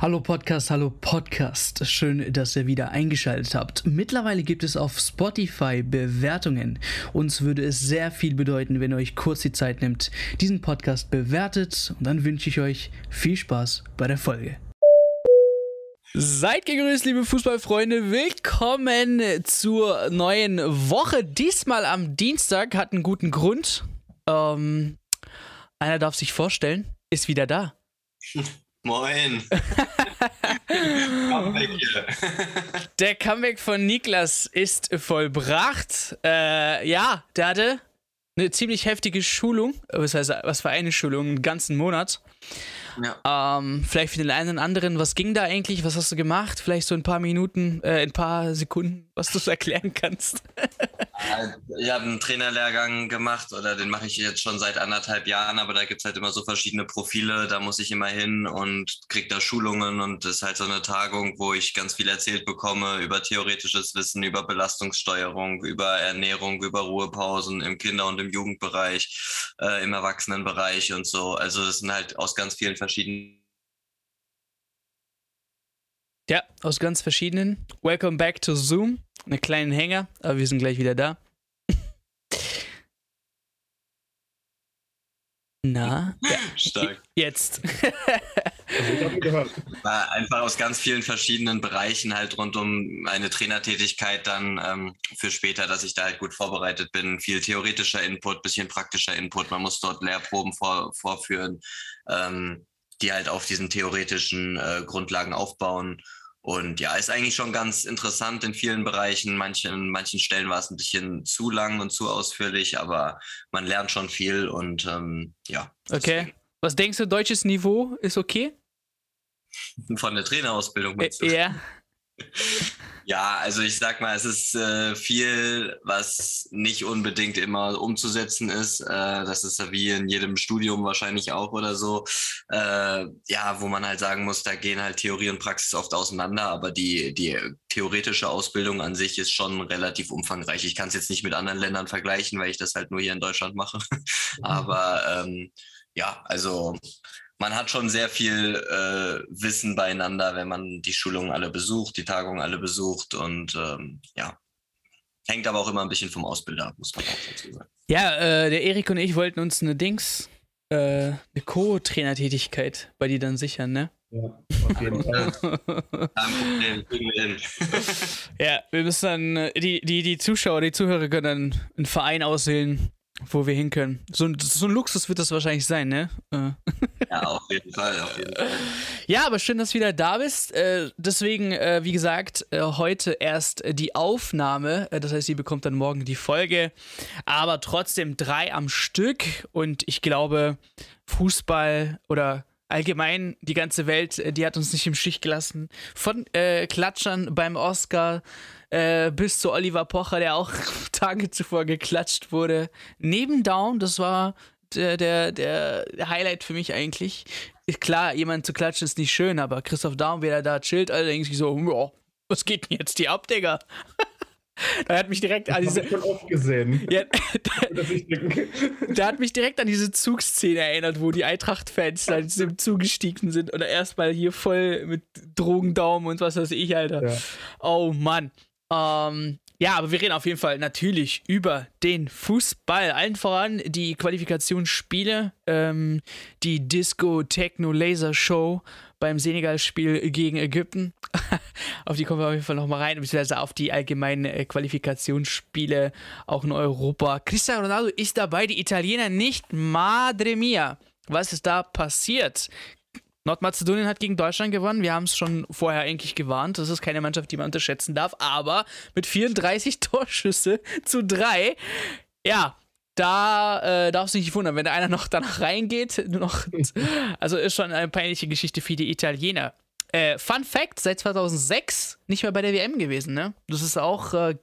Hallo Podcast, hallo Podcast. Schön, dass ihr wieder eingeschaltet habt. Mittlerweile gibt es auf Spotify Bewertungen. Uns würde es sehr viel bedeuten, wenn ihr euch kurz die Zeit nimmt, diesen Podcast bewertet. Und dann wünsche ich euch viel Spaß bei der Folge. Seid gegrüßt, liebe Fußballfreunde. Willkommen zur neuen Woche. Diesmal am Dienstag hat einen guten Grund. Ähm, einer darf sich vorstellen, ist wieder da. Moin. Comeback hier. Der Comeback von Niklas ist vollbracht. Äh, ja, der hatte eine ziemlich heftige Schulung. Was heißt, was für eine Schulung? Einen ganzen Monat. Ja. Ähm, vielleicht für den einen oder anderen, was ging da eigentlich? Was hast du gemacht? Vielleicht so ein paar Minuten, äh, ein paar Sekunden, was du so erklären kannst. ich habe einen Trainerlehrgang gemacht oder den mache ich jetzt schon seit anderthalb Jahren, aber da gibt es halt immer so verschiedene Profile. Da muss ich immer hin und kriege da Schulungen und das ist halt so eine Tagung, wo ich ganz viel erzählt bekomme über theoretisches Wissen, über Belastungssteuerung, über Ernährung, über Ruhepausen im Kinder- und im Jugendbereich, äh, im Erwachsenenbereich und so. Also das sind halt aus ganz vielen verschiedenen ja, aus ganz verschiedenen. Welcome back to Zoom. Eine kleinen Hänger, aber wir sind gleich wieder da. Na? Ja. Stark. Jetzt. War einfach aus ganz vielen verschiedenen Bereichen halt rund um eine Trainertätigkeit dann ähm, für später, dass ich da halt gut vorbereitet bin. Viel theoretischer Input, bisschen praktischer Input. Man muss dort Lehrproben vor, vorführen, ähm, die halt auf diesen theoretischen äh, Grundlagen aufbauen. Und ja, ist eigentlich schon ganz interessant in vielen Bereichen. Manchen, manchen Stellen war es ein bisschen zu lang und zu ausführlich, aber man lernt schon viel und ähm, ja. Okay. Was denkst du, deutsches Niveau ist okay? Von der Trainerausbildung? Ja. Ja, also ich sag mal, es ist äh, viel, was nicht unbedingt immer umzusetzen ist. Äh, das ist ja wie in jedem Studium wahrscheinlich auch oder so. Äh, ja, wo man halt sagen muss, da gehen halt Theorie und Praxis oft auseinander, aber die, die theoretische Ausbildung an sich ist schon relativ umfangreich. Ich kann es jetzt nicht mit anderen Ländern vergleichen, weil ich das halt nur hier in Deutschland mache. aber ähm, ja, also man hat schon sehr viel äh, Wissen beieinander, wenn man die Schulungen alle besucht, die Tagungen alle besucht und ähm, ja. Hängt aber auch immer ein bisschen vom Ausbilder ab, muss man auch dazu sagen. Ja, äh, der Erik und ich wollten uns eine Dings, äh, eine Co-Trainertätigkeit bei dir dann sichern, ne? Ja, auf jeden Fall. Kein Problem, ja, wir müssen dann, äh, die, die, die Zuschauer, die Zuhörer können dann einen Verein auswählen, wo wir hin können. So, so ein Luxus wird das wahrscheinlich sein, ne? Äh. Ja, auf jeden Fall, auf jeden Fall. Ja, aber schön, dass du wieder da bist. Äh, deswegen, äh, wie gesagt, heute erst die Aufnahme. Das heißt, sie bekommt dann morgen die Folge. Aber trotzdem drei am Stück. Und ich glaube, Fußball oder allgemein die ganze Welt, die hat uns nicht im Stich gelassen. Von Klatschern beim Oscar äh, bis zu Oliver Pocher, der auch Tage zuvor geklatscht wurde. Neben Down, das war der, der, der Highlight für mich eigentlich. Klar, jemand zu klatschen ist nicht schön, aber Christoph Daum, wie er da chillt, Alter, denkt sich so, oh, was geht denn jetzt die ab, Digga? Da hat mich direkt an diese. Schon oft gesehen. Ja, der, hat mich direkt an diese Zugszene erinnert, wo die Eintracht-Fans da zugestiegen sind oder erstmal hier voll mit Drogendaumen und was weiß ich, Alter. Ja. Oh Mann. Ähm, ja, aber wir reden auf jeden Fall natürlich über den Fußball. Allen voran die Qualifikationsspiele, ähm, die Disco-Techno-Laser-Show beim Senegal-Spiel gegen Ägypten. auf die kommen wir auf jeden Fall nochmal rein, beziehungsweise auf die allgemeinen äh, Qualifikationsspiele auch in Europa. Cristiano Ronaldo ist dabei, die Italiener nicht. Madre mia. Was ist da passiert? Nordmazedonien hat gegen Deutschland gewonnen. Wir haben es schon vorher eigentlich gewarnt. Das ist keine Mannschaft, die man unterschätzen darf. Aber mit 34 Torschüsse zu drei, ja, da äh, darfst du dich nicht wundern, wenn da einer noch danach reingeht. Noch, also ist schon eine peinliche Geschichte für die Italiener. Äh, Fun Fact: Seit 2006 nicht mehr bei der WM gewesen, ne? Das ist auch äh,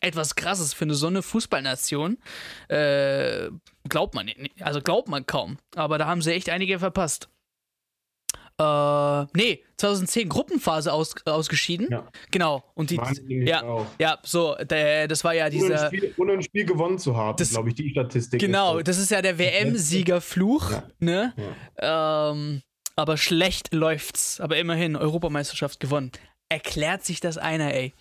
etwas Krasses für eine so eine Fußballnation. Äh, glaubt man, also glaubt man kaum. Aber da haben sie echt einige verpasst äh, nee, 2010 Gruppenphase aus, ausgeschieden. Ja. Genau. Und die, ja, auch. ja, so, der, das war ja dieser. Ohne ein Spiel, gewonnen zu haben, glaube ich, die Statistik. Genau, ist das. ist ja der WM-Siegerfluch, ja. ne? Ja. Ähm, Aber schlecht läuft's. Aber immerhin, Europameisterschaft gewonnen. Erklärt sich das einer, ey.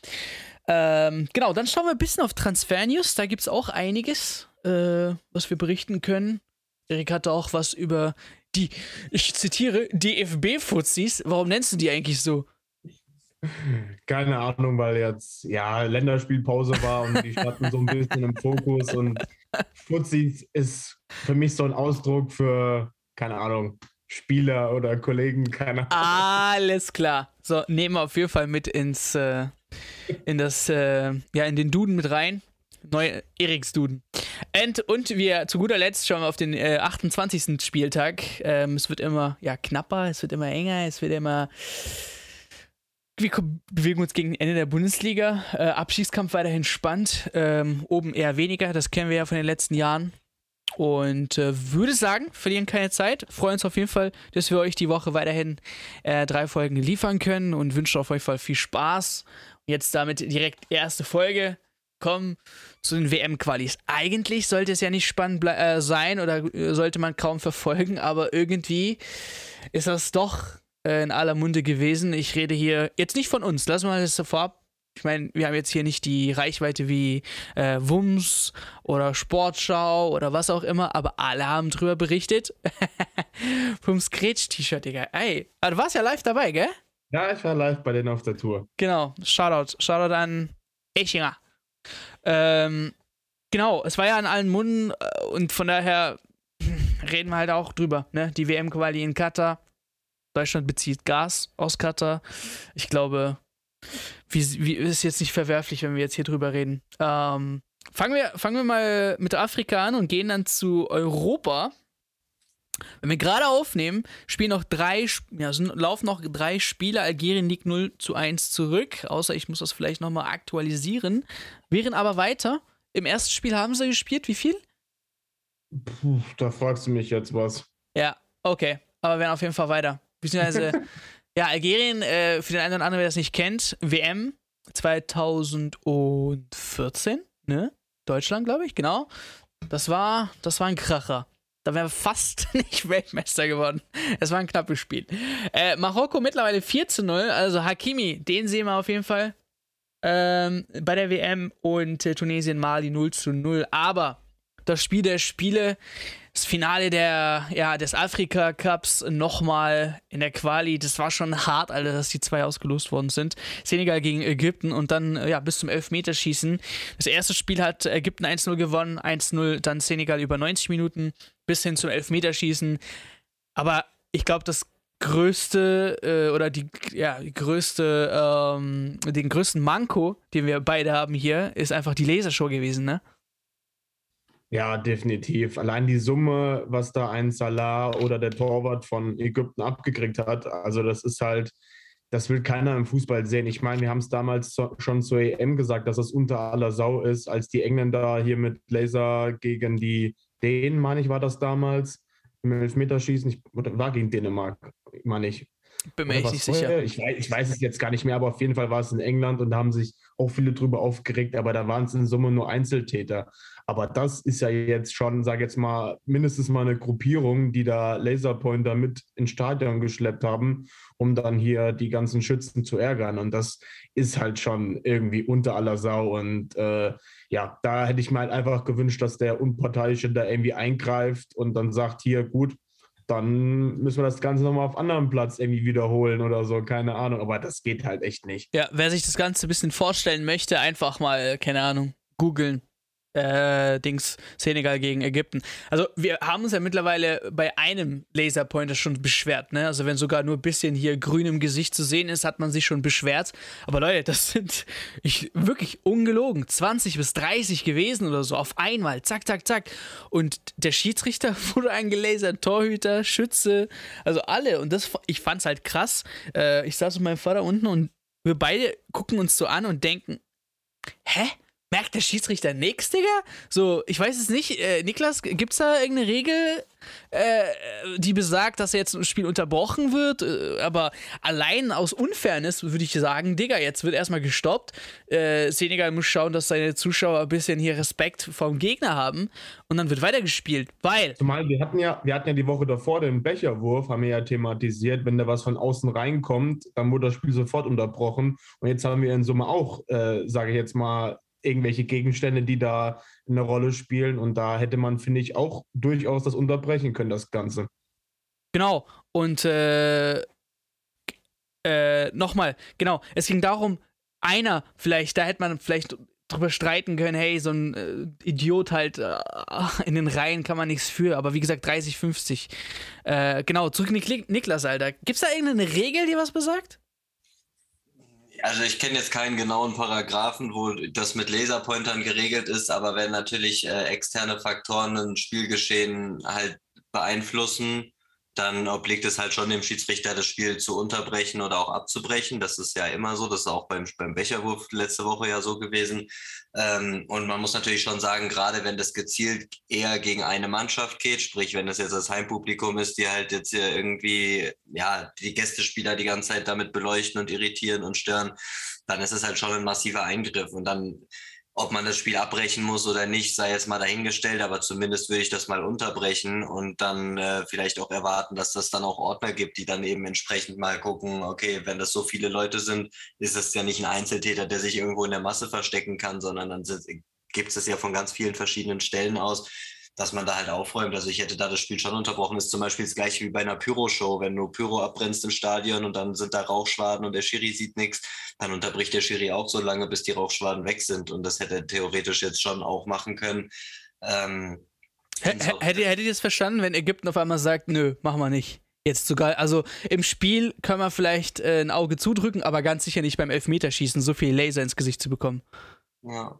Ähm, genau, dann schauen wir ein bisschen auf Transfer-News. Da gibt's auch einiges, äh, was wir berichten können. Erik hatte auch was über die, ich zitiere, DFB-Fuzis. Warum nennst du die eigentlich so? Keine Ahnung, weil jetzt ja Länderspielpause war und die standen so ein bisschen im Fokus und Fuzis ist für mich so ein Ausdruck für, keine Ahnung, Spieler oder Kollegen, keine Ahnung. Alles klar. So, nehmen wir auf jeden Fall mit ins, äh, in das, äh, ja, in den Duden mit rein. Neue Eriks Duden. Und, und wir zu guter Letzt schauen wir auf den äh, 28. Spieltag. Ähm, es wird immer ja, knapper, es wird immer enger, es wird immer. Wir bewegen uns gegen Ende der Bundesliga. Äh, Abschießkampf weiterhin spannend. Ähm, oben eher weniger, das kennen wir ja von den letzten Jahren. Und äh, würde sagen, verlieren keine Zeit. Freuen uns auf jeden Fall, dass wir euch die Woche weiterhin äh, drei Folgen liefern können und wünschen auf jeden Fall viel Spaß. Jetzt damit direkt erste Folge. Kommen zu den WM-Qualis. Eigentlich sollte es ja nicht spannend äh, sein oder äh, sollte man kaum verfolgen, aber irgendwie ist das doch äh, in aller Munde gewesen. Ich rede hier jetzt nicht von uns, lassen wir das vorab ich meine, wir haben jetzt hier nicht die Reichweite wie äh, Wums oder Sportschau oder was auch immer, aber alle haben drüber berichtet. Vom Scratch-T-Shirt, Digga. Ey, ah, du warst ja live dabei, gell? Ja, ich war live bei denen auf der Tour. Genau, Shoutout. Shoutout an Echinger. Ähm, genau, es war ja an allen Munden äh, und von daher reden wir halt auch drüber, ne? Die WM-Quali in Katar. Deutschland bezieht Gas aus Katar. Ich glaube, wie, wie ist jetzt nicht verwerflich, wenn wir jetzt hier drüber reden. Ähm, fangen, wir, fangen wir mal mit Afrika an und gehen dann zu Europa. Wenn wir gerade aufnehmen, spielen noch drei, ja, laufen noch drei Spiele. Algerien liegt 0 zu 1 zurück, außer ich muss das vielleicht nochmal aktualisieren. Wären aber weiter. Im ersten Spiel haben sie gespielt. Wie viel? Puh, da fragst du mich jetzt was. Ja, okay. Aber wir werden auf jeden Fall weiter. Beziehungsweise Ja, Algerien, äh, für den einen oder anderen, wer das nicht kennt, WM 2014, ne? Deutschland, glaube ich, genau. Das war, das war ein Kracher. Da wären wir fast nicht Weltmeister geworden. Es war ein knappes Spiel. Äh, Marokko mittlerweile 4 zu 0. Also Hakimi, den sehen wir auf jeden Fall ähm, bei der WM. Und äh, Tunesien, Mali 0 zu 0. Aber das Spiel der Spiele das Finale der, ja, des Afrika Cups nochmal in der Quali, das war schon hart, Alter, dass die zwei ausgelost worden sind. Senegal gegen Ägypten und dann, ja, bis zum Elfmeterschießen. Das erste Spiel hat Ägypten 1-0 gewonnen, 1-0, dann Senegal über 90 Minuten bis hin zum Elfmeterschießen. Aber ich glaube, das größte äh, oder die, ja, die größte, ähm, den größten Manko, den wir beide haben hier, ist einfach die Lasershow gewesen, ne? Ja, definitiv. Allein die Summe, was da ein Salah oder der Torwart von Ägypten abgekriegt hat, also das ist halt, das will keiner im Fußball sehen. Ich meine, wir haben es damals schon zur EM gesagt, dass das unter aller Sau ist, als die Engländer hier mit Laser gegen die Dänen, meine ich, war das damals, im Elfmeterschießen, ich, war gegen Dänemark, meine ich. Bin mir echt nicht sicher. Ich weiß, ich weiß es jetzt gar nicht mehr, aber auf jeden Fall war es in England und da haben sich auch viele drüber aufgeregt, aber da waren es in Summe nur Einzeltäter. Aber das ist ja jetzt schon, sage jetzt mal, mindestens mal eine Gruppierung, die da Laserpointer mit ins Stadion geschleppt haben, um dann hier die ganzen Schützen zu ärgern. Und das ist halt schon irgendwie unter aller Sau. Und äh, ja, da hätte ich mir halt einfach gewünscht, dass der Unparteiische da irgendwie eingreift und dann sagt, hier, gut, dann müssen wir das Ganze nochmal auf anderem Platz irgendwie wiederholen oder so, keine Ahnung. Aber das geht halt echt nicht. Ja, wer sich das Ganze ein bisschen vorstellen möchte, einfach mal, keine Ahnung, googeln äh, Dings Senegal gegen Ägypten. Also wir haben uns ja mittlerweile bei einem Laserpointer schon beschwert, ne? Also wenn sogar nur ein bisschen hier grün im Gesicht zu sehen ist, hat man sich schon beschwert. Aber Leute, das sind ich, wirklich ungelogen 20 bis 30 gewesen oder so auf einmal. Zack, zack, zack. Und der Schiedsrichter wurde eingelasert, Torhüter, Schütze, also alle. Und das, ich fand's halt krass. Äh, ich saß mit meinem Vater unten und wir beide gucken uns so an und denken, hä? Merkt der Schiedsrichter nichts, Digga? So, ich weiß es nicht. Äh, Niklas, gibt's da irgendeine Regel, äh, die besagt, dass jetzt ein Spiel unterbrochen wird? Äh, aber allein aus Unfairness würde ich sagen, Digga, jetzt wird erstmal gestoppt. Äh, Senegal muss schauen, dass seine Zuschauer ein bisschen hier Respekt vom Gegner haben und dann wird weitergespielt, weil. Zumal wir hatten ja, wir hatten ja die Woche davor den Becherwurf, haben wir ja thematisiert, wenn da was von außen reinkommt, dann wurde das Spiel sofort unterbrochen. Und jetzt haben wir in Summe auch, äh, sage ich jetzt mal, irgendwelche Gegenstände, die da eine Rolle spielen. Und da hätte man, finde ich, auch durchaus das unterbrechen können, das Ganze. Genau. Und äh, äh, nochmal, genau, es ging darum, einer vielleicht, da hätte man vielleicht drüber streiten können, hey, so ein äh, Idiot halt äh, in den Reihen kann man nichts für, aber wie gesagt 30, 50. Äh, genau, zurück Nik Niklas, Alter. Gibt's da irgendeine Regel, die was besagt? Also ich kenne jetzt keinen genauen Paragraphen, wo das mit Laserpointern geregelt ist, aber wenn natürlich äh, externe Faktoren ein Spielgeschehen halt beeinflussen, dann obliegt es halt schon dem Schiedsrichter, das Spiel zu unterbrechen oder auch abzubrechen. Das ist ja immer so. Das ist auch beim, beim Becherwurf letzte Woche ja so gewesen. Ähm, und man muss natürlich schon sagen, gerade wenn das gezielt eher gegen eine Mannschaft geht, sprich, wenn das jetzt das Heimpublikum ist, die halt jetzt hier irgendwie, ja, die Gästespieler die ganze Zeit damit beleuchten und irritieren und stören, dann ist es halt schon ein massiver Eingriff. Und dann ob man das Spiel abbrechen muss oder nicht, sei jetzt mal dahingestellt, aber zumindest würde ich das mal unterbrechen und dann äh, vielleicht auch erwarten, dass das dann auch Ordner gibt, die dann eben entsprechend mal gucken, okay, wenn das so viele Leute sind, ist es ja nicht ein Einzeltäter, der sich irgendwo in der Masse verstecken kann, sondern dann gibt es ja von ganz vielen verschiedenen Stellen aus dass man da halt aufräumt. Also ich hätte da das Spiel schon unterbrochen. Ist zum Beispiel das gleiche wie bei einer Pyro-Show. Wenn du Pyro abbrennst im Stadion und dann sind da Rauchschwaden und der Schiri sieht nichts, dann unterbricht der Schiri auch so lange, bis die Rauchschwaden weg sind. Und das hätte er theoretisch jetzt schon auch machen können. Ähm, Hättet hätte ihr das verstanden, wenn Ägypten auf einmal sagt, nö, machen wir nicht? Jetzt sogar, also im Spiel können wir vielleicht äh, ein Auge zudrücken, aber ganz sicher nicht beim Elfmeterschießen so viel Laser ins Gesicht zu bekommen. Ja.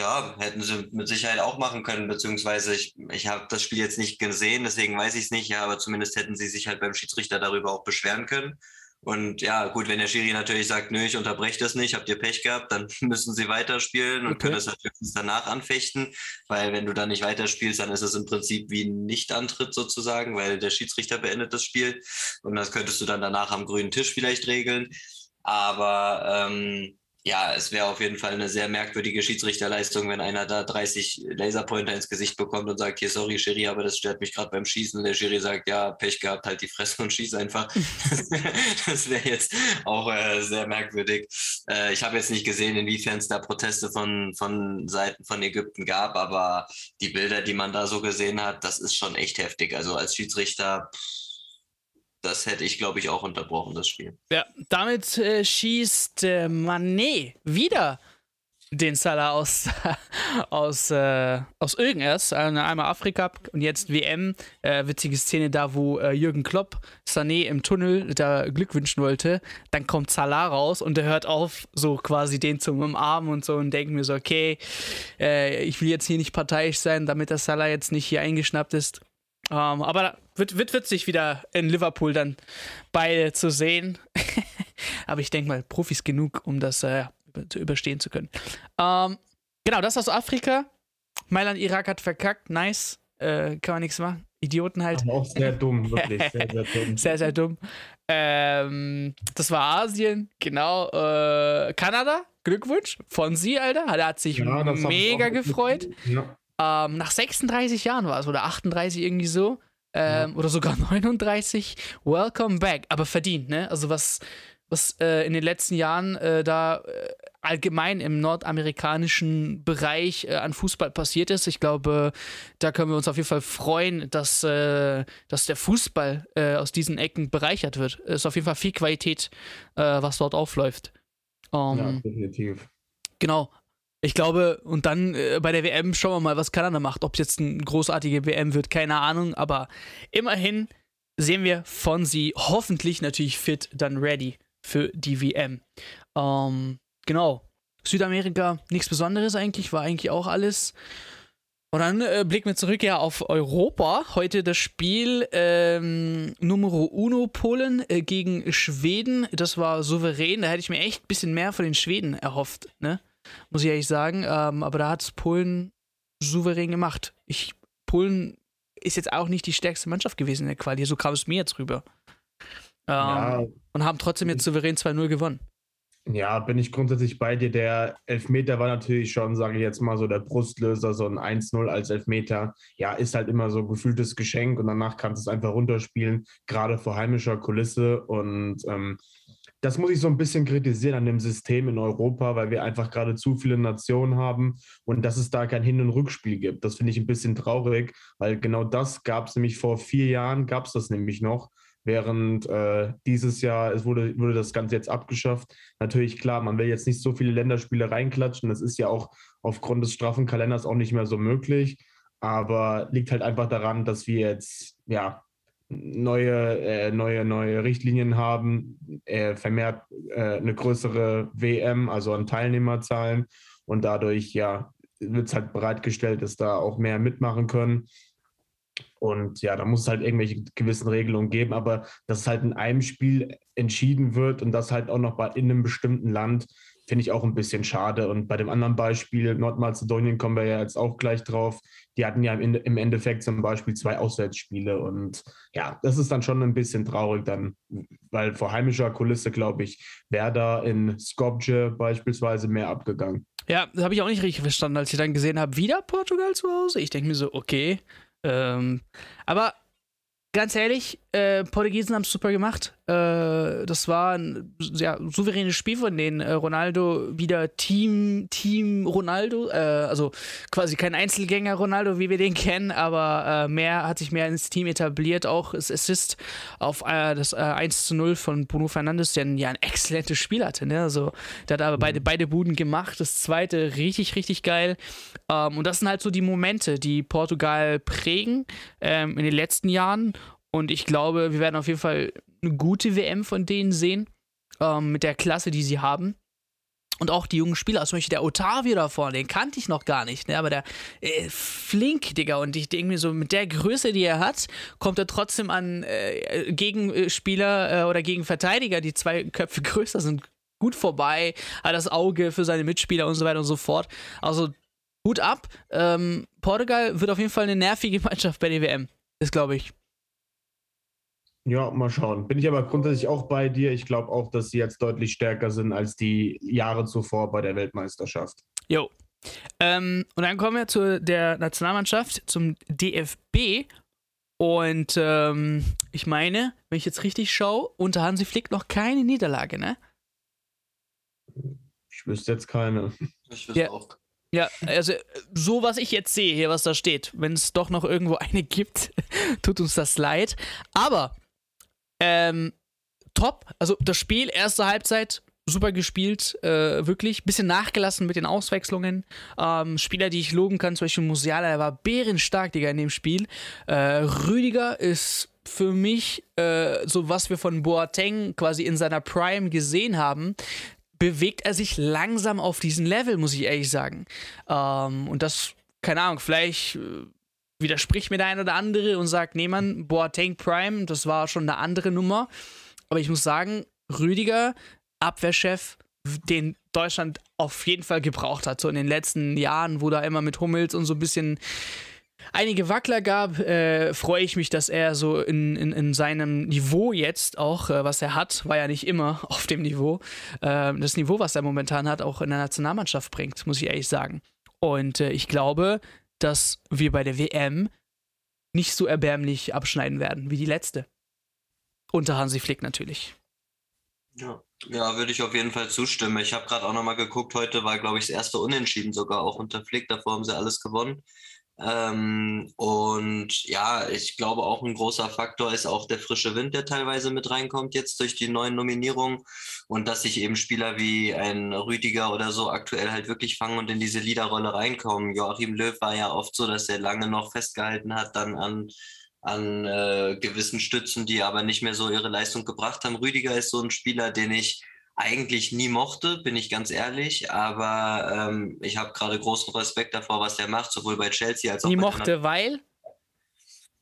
Ja, hätten sie mit Sicherheit auch machen können, beziehungsweise ich, ich habe das Spiel jetzt nicht gesehen, deswegen weiß ich es nicht, ja, aber zumindest hätten sie sich halt beim Schiedsrichter darüber auch beschweren können. Und ja, gut, wenn der Schiri natürlich sagt, nö, ich unterbreche das nicht, habt ihr Pech gehabt, dann müssen sie weiterspielen und okay. können es natürlich danach anfechten, weil wenn du dann nicht weiterspielst, dann ist es im Prinzip wie ein Nichtantritt sozusagen, weil der Schiedsrichter beendet das Spiel und das könntest du dann danach am grünen Tisch vielleicht regeln. Aber ähm, ja, es wäre auf jeden Fall eine sehr merkwürdige Schiedsrichterleistung, wenn einer da 30 Laserpointer ins Gesicht bekommt und sagt, hier, sorry, Schiri, aber das stört mich gerade beim Schießen. Und der Schiri sagt, ja, Pech gehabt, halt die Fresse und schieß einfach. das wäre jetzt auch äh, sehr merkwürdig. Äh, ich habe jetzt nicht gesehen, inwiefern es da Proteste von, von Seiten von Ägypten gab, aber die Bilder, die man da so gesehen hat, das ist schon echt heftig. Also als Schiedsrichter, pff, das hätte ich, glaube ich, auch unterbrochen, das Spiel. Ja, damit äh, schießt äh, Mané wieder den Salah aus, aus, äh, aus irgendwas, also einmal Afrika und jetzt WM. Äh, witzige Szene da, wo äh, Jürgen Klopp Sané im Tunnel da Glück wünschen wollte. Dann kommt Salah raus und er hört auf, so quasi den zum Umarmen und so und denkt mir so, okay, äh, ich will jetzt hier nicht parteiisch sein, damit der Salah jetzt nicht hier eingeschnappt ist. Um, ähm, aber wird, wird witzig wieder in Liverpool dann beide zu sehen. aber ich denke mal, Profis genug, um das äh, zu überstehen zu können. Um, ähm, genau, das aus Afrika. Mailand, Irak hat verkackt. Nice. Äh, kann man nichts machen. Idioten halt. Aber auch sehr dumm, wirklich. Sehr, sehr dumm. sehr, sehr dumm. Ähm, das war Asien, genau. Äh, Kanada, Glückwunsch von Sie, Alter. Der hat sich ja, mega gefreut. Ja. Ähm, nach 36 Jahren war es, oder 38 irgendwie so. Ähm, ja. Oder sogar 39. Welcome back. Aber verdient, ne? Also was, was äh, in den letzten Jahren äh, da äh, allgemein im nordamerikanischen Bereich äh, an Fußball passiert ist. Ich glaube, da können wir uns auf jeden Fall freuen, dass, äh, dass der Fußball äh, aus diesen Ecken bereichert wird. Es ist auf jeden Fall viel Qualität, was dort aufläuft. Um, ja, ähm, definitiv. Genau. Ich glaube, und dann äh, bei der WM schauen wir mal, was Kanada macht. Ob es jetzt eine großartige WM wird, keine Ahnung. Aber immerhin sehen wir von sie hoffentlich natürlich fit, dann ready für die WM. Ähm, genau. Südamerika, nichts Besonderes eigentlich, war eigentlich auch alles. Und dann äh, blicken wir zurück ja auf Europa. Heute das Spiel ähm, Numero Uno Polen äh, gegen Schweden. Das war souverän. Da hätte ich mir echt ein bisschen mehr von den Schweden erhofft. Ne? Muss ich ehrlich sagen. Ähm, aber da hat es Polen souverän gemacht. Ich, Polen ist jetzt auch nicht die stärkste Mannschaft gewesen in der Quali, so kam es mir jetzt rüber. Ähm, ja. Und haben trotzdem jetzt souverän 2-0 gewonnen. Ja, bin ich grundsätzlich bei dir. Der Elfmeter war natürlich schon, sage ich jetzt mal so, der Brustlöser, so ein 1-0 als Elfmeter. Ja, ist halt immer so gefühltes Geschenk und danach kannst du es einfach runterspielen, gerade vor heimischer Kulisse. Und ähm, das muss ich so ein bisschen kritisieren an dem System in Europa, weil wir einfach gerade zu viele Nationen haben und dass es da kein Hin- und Rückspiel gibt. Das finde ich ein bisschen traurig, weil genau das gab es nämlich vor vier Jahren, gab es das nämlich noch während äh, dieses Jahr, es wurde, wurde das Ganze jetzt abgeschafft. Natürlich, klar, man will jetzt nicht so viele Länderspiele reinklatschen. Das ist ja auch aufgrund des straffen Kalenders auch nicht mehr so möglich. Aber liegt halt einfach daran, dass wir jetzt ja neue, äh, neue, neue Richtlinien haben, äh, vermehrt äh, eine größere WM, also an Teilnehmerzahlen. Und dadurch ja wird es halt bereitgestellt, dass da auch mehr mitmachen können. Und ja, da muss es halt irgendwelche gewissen Regelungen geben, aber dass es halt in einem Spiel entschieden wird und das halt auch noch in einem bestimmten Land, finde ich auch ein bisschen schade. Und bei dem anderen Beispiel, Nordmazedonien, kommen wir ja jetzt auch gleich drauf. Die hatten ja im Endeffekt zum Beispiel zwei Auswärtsspiele. Und ja, das ist dann schon ein bisschen traurig dann, weil vor heimischer Kulisse, glaube ich, wäre da in Skopje beispielsweise mehr abgegangen. Ja, das habe ich auch nicht richtig verstanden, als ich dann gesehen habe, wieder Portugal zu Hause. Ich denke mir so, okay, ähm, aber ganz ehrlich, äh, Portugiesen haben es super gemacht. Äh, das war ein ja, souveränes Spiel von denen. Äh, Ronaldo wieder Team, Team Ronaldo, äh, also quasi kein Einzelgänger Ronaldo, wie wir den kennen, aber äh, mehr hat sich mehr ins Team etabliert. Auch das Assist auf äh, das 1 zu 0 von Bruno Fernandes, der ja ein exzellentes Spiel hatte. Ne? Also, der hat aber beide, mhm. beide Buden gemacht. Das zweite richtig, richtig geil. Ähm, und das sind halt so die Momente, die Portugal prägen ähm, in den letzten Jahren. Und ich glaube, wir werden auf jeden Fall eine gute WM von denen sehen. Ähm, mit der Klasse, die sie haben. Und auch die jungen Spieler, zum Beispiel der Otavio da vorne, den kannte ich noch gar nicht, ne? aber der äh, flink, Digga. Und ich denke mir so, mit der Größe, die er hat, kommt er trotzdem an äh, Gegenspieler äh, oder gegen Verteidiger, die zwei Köpfe größer sind, gut vorbei. Hat das Auge für seine Mitspieler und so weiter und so fort. Also Hut ab. Ähm, Portugal wird auf jeden Fall eine nervige Mannschaft bei der WM. Das glaube ich. Ja, mal schauen. Bin ich aber grundsätzlich auch bei dir. Ich glaube auch, dass sie jetzt deutlich stärker sind als die Jahre zuvor bei der Weltmeisterschaft. Jo. Ähm, und dann kommen wir zu der Nationalmannschaft, zum DFB. Und ähm, ich meine, wenn ich jetzt richtig schaue, unter Hansi Flick noch keine Niederlage, ne? Ich wüsste jetzt keine. Ich wüsste ja. auch. Ja, also so was ich jetzt sehe, hier was da steht, wenn es doch noch irgendwo eine gibt, tut uns das leid. Aber ähm, top. Also das Spiel, erste Halbzeit, super gespielt, äh, wirklich. Bisschen nachgelassen mit den Auswechslungen. Ähm, Spieler, die ich loben kann, zum Beispiel Musiala, der war bärenstark, Digga, in dem Spiel. Äh, Rüdiger ist für mich äh, so, was wir von Boateng quasi in seiner Prime gesehen haben. Bewegt er sich langsam auf diesen Level, muss ich ehrlich sagen. Ähm, und das, keine Ahnung, vielleicht äh, widerspricht mir der ein oder andere und sagt, nee, man, Boateng Prime, das war schon eine andere Nummer. Aber ich muss sagen, Rüdiger, Abwehrchef, den Deutschland auf jeden Fall gebraucht hat. So in den letzten Jahren, wo da immer mit Hummels und so ein bisschen einige Wackler gab, äh, freue ich mich, dass er so in, in, in seinem Niveau jetzt auch, äh, was er hat, war ja nicht immer auf dem Niveau, äh, das Niveau, was er momentan hat, auch in der Nationalmannschaft bringt, muss ich ehrlich sagen. Und äh, ich glaube, dass wir bei der WM nicht so erbärmlich abschneiden werden wie die letzte. Unter Hansi Flick natürlich. Ja, ja würde ich auf jeden Fall zustimmen. Ich habe gerade auch nochmal geguckt, heute war, glaube ich, das erste Unentschieden sogar auch unter Flick. Davor haben sie alles gewonnen. Ähm, und ja, ich glaube auch ein großer Faktor ist auch der frische Wind, der teilweise mit reinkommt jetzt durch die neuen Nominierungen und dass sich eben Spieler wie ein Rüdiger oder so aktuell halt wirklich fangen und in diese Leaderrolle reinkommen. Joachim Löw war ja oft so, dass er lange noch festgehalten hat dann an an äh, gewissen Stützen, die aber nicht mehr so ihre Leistung gebracht haben. Rüdiger ist so ein Spieler, den ich eigentlich nie mochte, bin ich ganz ehrlich. Aber ähm, ich habe gerade großen Respekt davor, was der macht, sowohl bei Chelsea als auch nie bei mochte, weil?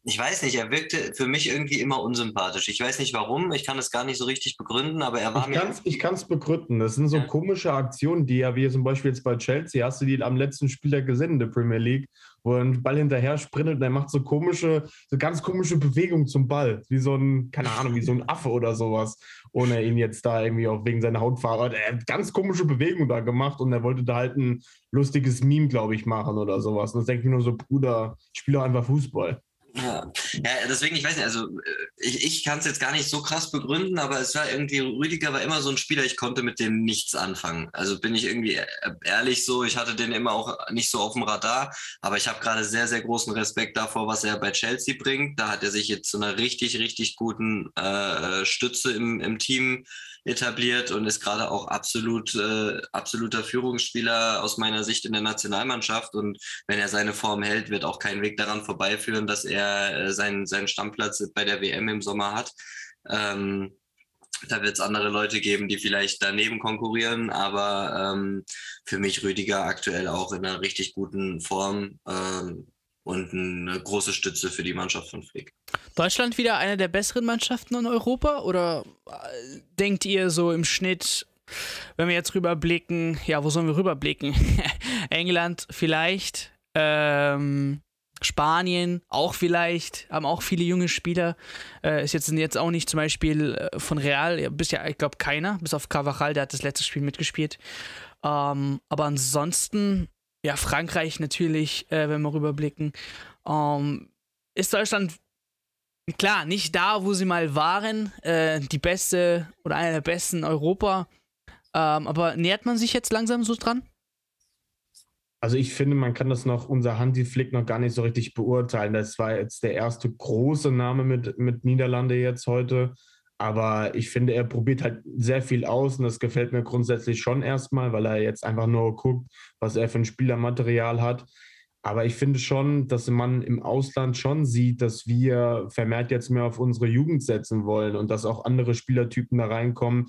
ich weiß nicht, er wirkte für mich irgendwie immer unsympathisch. Ich weiß nicht warum, ich kann es gar nicht so richtig begründen, aber er war ich mir. ich kann es begründen. Das sind so ja. komische Aktionen, die ja, wie zum Beispiel jetzt bei Chelsea, hast du die am letzten Spieler gesehen in der Premier League, wo er einen Ball hinterher sprintet und er macht so komische, so ganz komische Bewegungen zum Ball. Wie so ein, keine Ahnung, wie so ein Affe oder sowas. Ohne ihn jetzt da irgendwie auch wegen seiner Hautfarbe. Er hat ganz komische Bewegungen da gemacht und er wollte da halt ein lustiges Meme, glaube ich, machen oder sowas. Und das denke ich mir nur so, Bruder, ich spiele einfach Fußball. Ja. ja, deswegen, ich weiß nicht, also äh, ich, ich kann es jetzt gar nicht so krass begründen, aber es war irgendwie, Rüdiger war immer so ein Spieler, ich konnte mit dem nichts anfangen. Also bin ich irgendwie äh, ehrlich so, ich hatte den immer auch nicht so auf dem Radar, aber ich habe gerade sehr, sehr großen Respekt davor, was er bei Chelsea bringt. Da hat er sich jetzt zu einer richtig, richtig guten äh, Stütze im, im Team etabliert und ist gerade auch absolut äh, absoluter Führungsspieler aus meiner Sicht in der Nationalmannschaft. Und wenn er seine Form hält, wird auch kein Weg daran vorbeiführen, dass er äh, seinen, seinen Stammplatz bei der WM im Sommer hat. Ähm, da wird es andere Leute geben, die vielleicht daneben konkurrieren, aber ähm, für mich Rüdiger aktuell auch in einer richtig guten Form. Ähm, und eine große Stütze für die Mannschaft von Flick. Deutschland wieder eine der besseren Mannschaften in Europa oder äh, denkt ihr so im Schnitt, wenn wir jetzt rüberblicken, ja, wo sollen wir rüberblicken? England vielleicht, ähm, Spanien auch vielleicht, haben auch viele junge Spieler. Äh, ist jetzt, jetzt auch nicht zum Beispiel äh, von Real, bis ja, ich glaube, keiner, bis auf Carvajal, der hat das letzte Spiel mitgespielt. Ähm, aber ansonsten ja, Frankreich natürlich, äh, wenn wir rüberblicken, ähm, ist Deutschland klar nicht da, wo sie mal waren, äh, die beste oder eine der besten Europa. Ähm, aber nähert man sich jetzt langsam so dran? Also ich finde, man kann das noch, unser Hansi Flick noch gar nicht so richtig beurteilen. Das war jetzt der erste große Name mit, mit Niederlande jetzt heute. Aber ich finde, er probiert halt sehr viel aus und das gefällt mir grundsätzlich schon erstmal, weil er jetzt einfach nur guckt, was er für ein Spielermaterial hat. Aber ich finde schon, dass man im Ausland schon sieht, dass wir vermehrt jetzt mehr auf unsere Jugend setzen wollen und dass auch andere Spielertypen da reinkommen.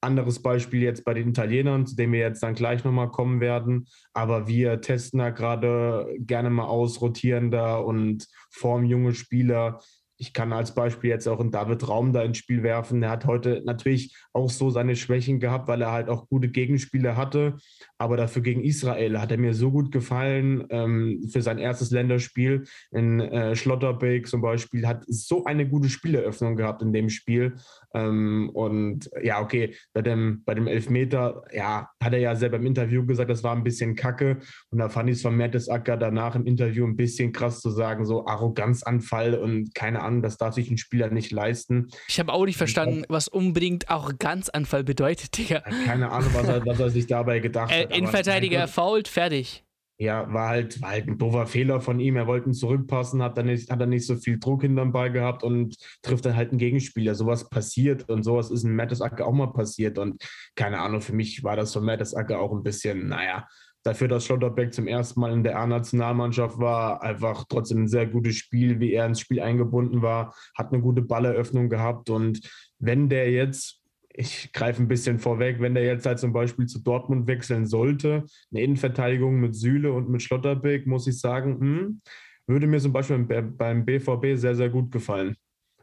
Anderes Beispiel jetzt bei den Italienern, zu dem wir jetzt dann gleich nochmal kommen werden. Aber wir testen da gerade gerne mal aus, rotierender und formen junge Spieler ich kann als Beispiel jetzt auch einen David Raum da ins Spiel werfen. Er hat heute natürlich auch so seine Schwächen gehabt, weil er halt auch gute Gegenspiele hatte. Aber dafür gegen Israel hat er mir so gut gefallen ähm, für sein erstes Länderspiel. In äh, Schlotterbeck zum Beispiel hat so eine gute Spieleröffnung gehabt in dem Spiel. Ähm, und ja, okay, bei dem, bei dem Elfmeter, ja, hat er ja selber im Interview gesagt, das war ein bisschen kacke. Und da fand ich es von Mertesacker danach im Interview ein bisschen krass zu sagen, so Arroganzanfall und keine Ahnung, das darf sich ein Spieler nicht leisten. Ich habe auch nicht verstanden, was unbedingt Arroganzanfall bedeutet, Digga. Keine Ahnung, was er, was er sich dabei gedacht äh, hat. Innenverteidiger fault, fertig ja, war halt, war halt ein doofer Fehler von ihm. Er wollte ihn zurückpassen, hat dann nicht, hat dann nicht so viel Druck hinterm Ball gehabt und trifft dann halt einen Gegenspieler. Sowas passiert und sowas ist in Mertesacker auch mal passiert. Und keine Ahnung, für mich war das von Mertesacker auch ein bisschen, naja, dafür, dass Schlotterbeck zum ersten Mal in der A-Nationalmannschaft war, einfach trotzdem ein sehr gutes Spiel, wie er ins Spiel eingebunden war, hat eine gute Balleröffnung gehabt. Und wenn der jetzt ich greife ein bisschen vorweg, wenn der jetzt halt zum Beispiel zu Dortmund wechseln sollte, eine Innenverteidigung mit Süle und mit Schlotterbeck, muss ich sagen, hm, würde mir zum Beispiel beim BVB sehr, sehr gut gefallen.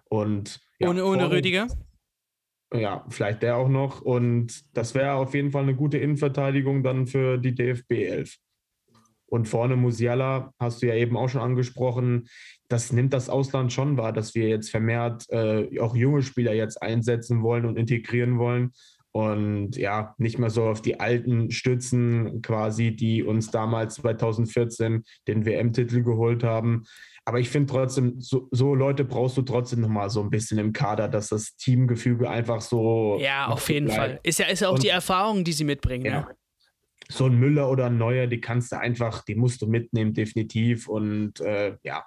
Und ja, ohne, ohne vorne, Rüdiger? Ja, vielleicht der auch noch. Und das wäre auf jeden Fall eine gute Innenverteidigung dann für die DFB 11. Und vorne Musiala, hast du ja eben auch schon angesprochen, das nimmt das Ausland schon wahr, dass wir jetzt vermehrt äh, auch junge Spieler jetzt einsetzen wollen und integrieren wollen. Und ja, nicht mehr so auf die alten Stützen quasi, die uns damals 2014 den WM-Titel geholt haben. Aber ich finde trotzdem, so, so, Leute brauchst du trotzdem nochmal so ein bisschen im Kader, dass das Teamgefüge einfach so. Ja, auf jeden bleibt. Fall. Ist ja, ist ja auch und, die Erfahrung, die sie mitbringen. Ja. Ne? So ein Müller oder ein Neuer, die kannst du einfach, die musst du mitnehmen, definitiv. Und äh, ja,